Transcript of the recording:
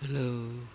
Hello.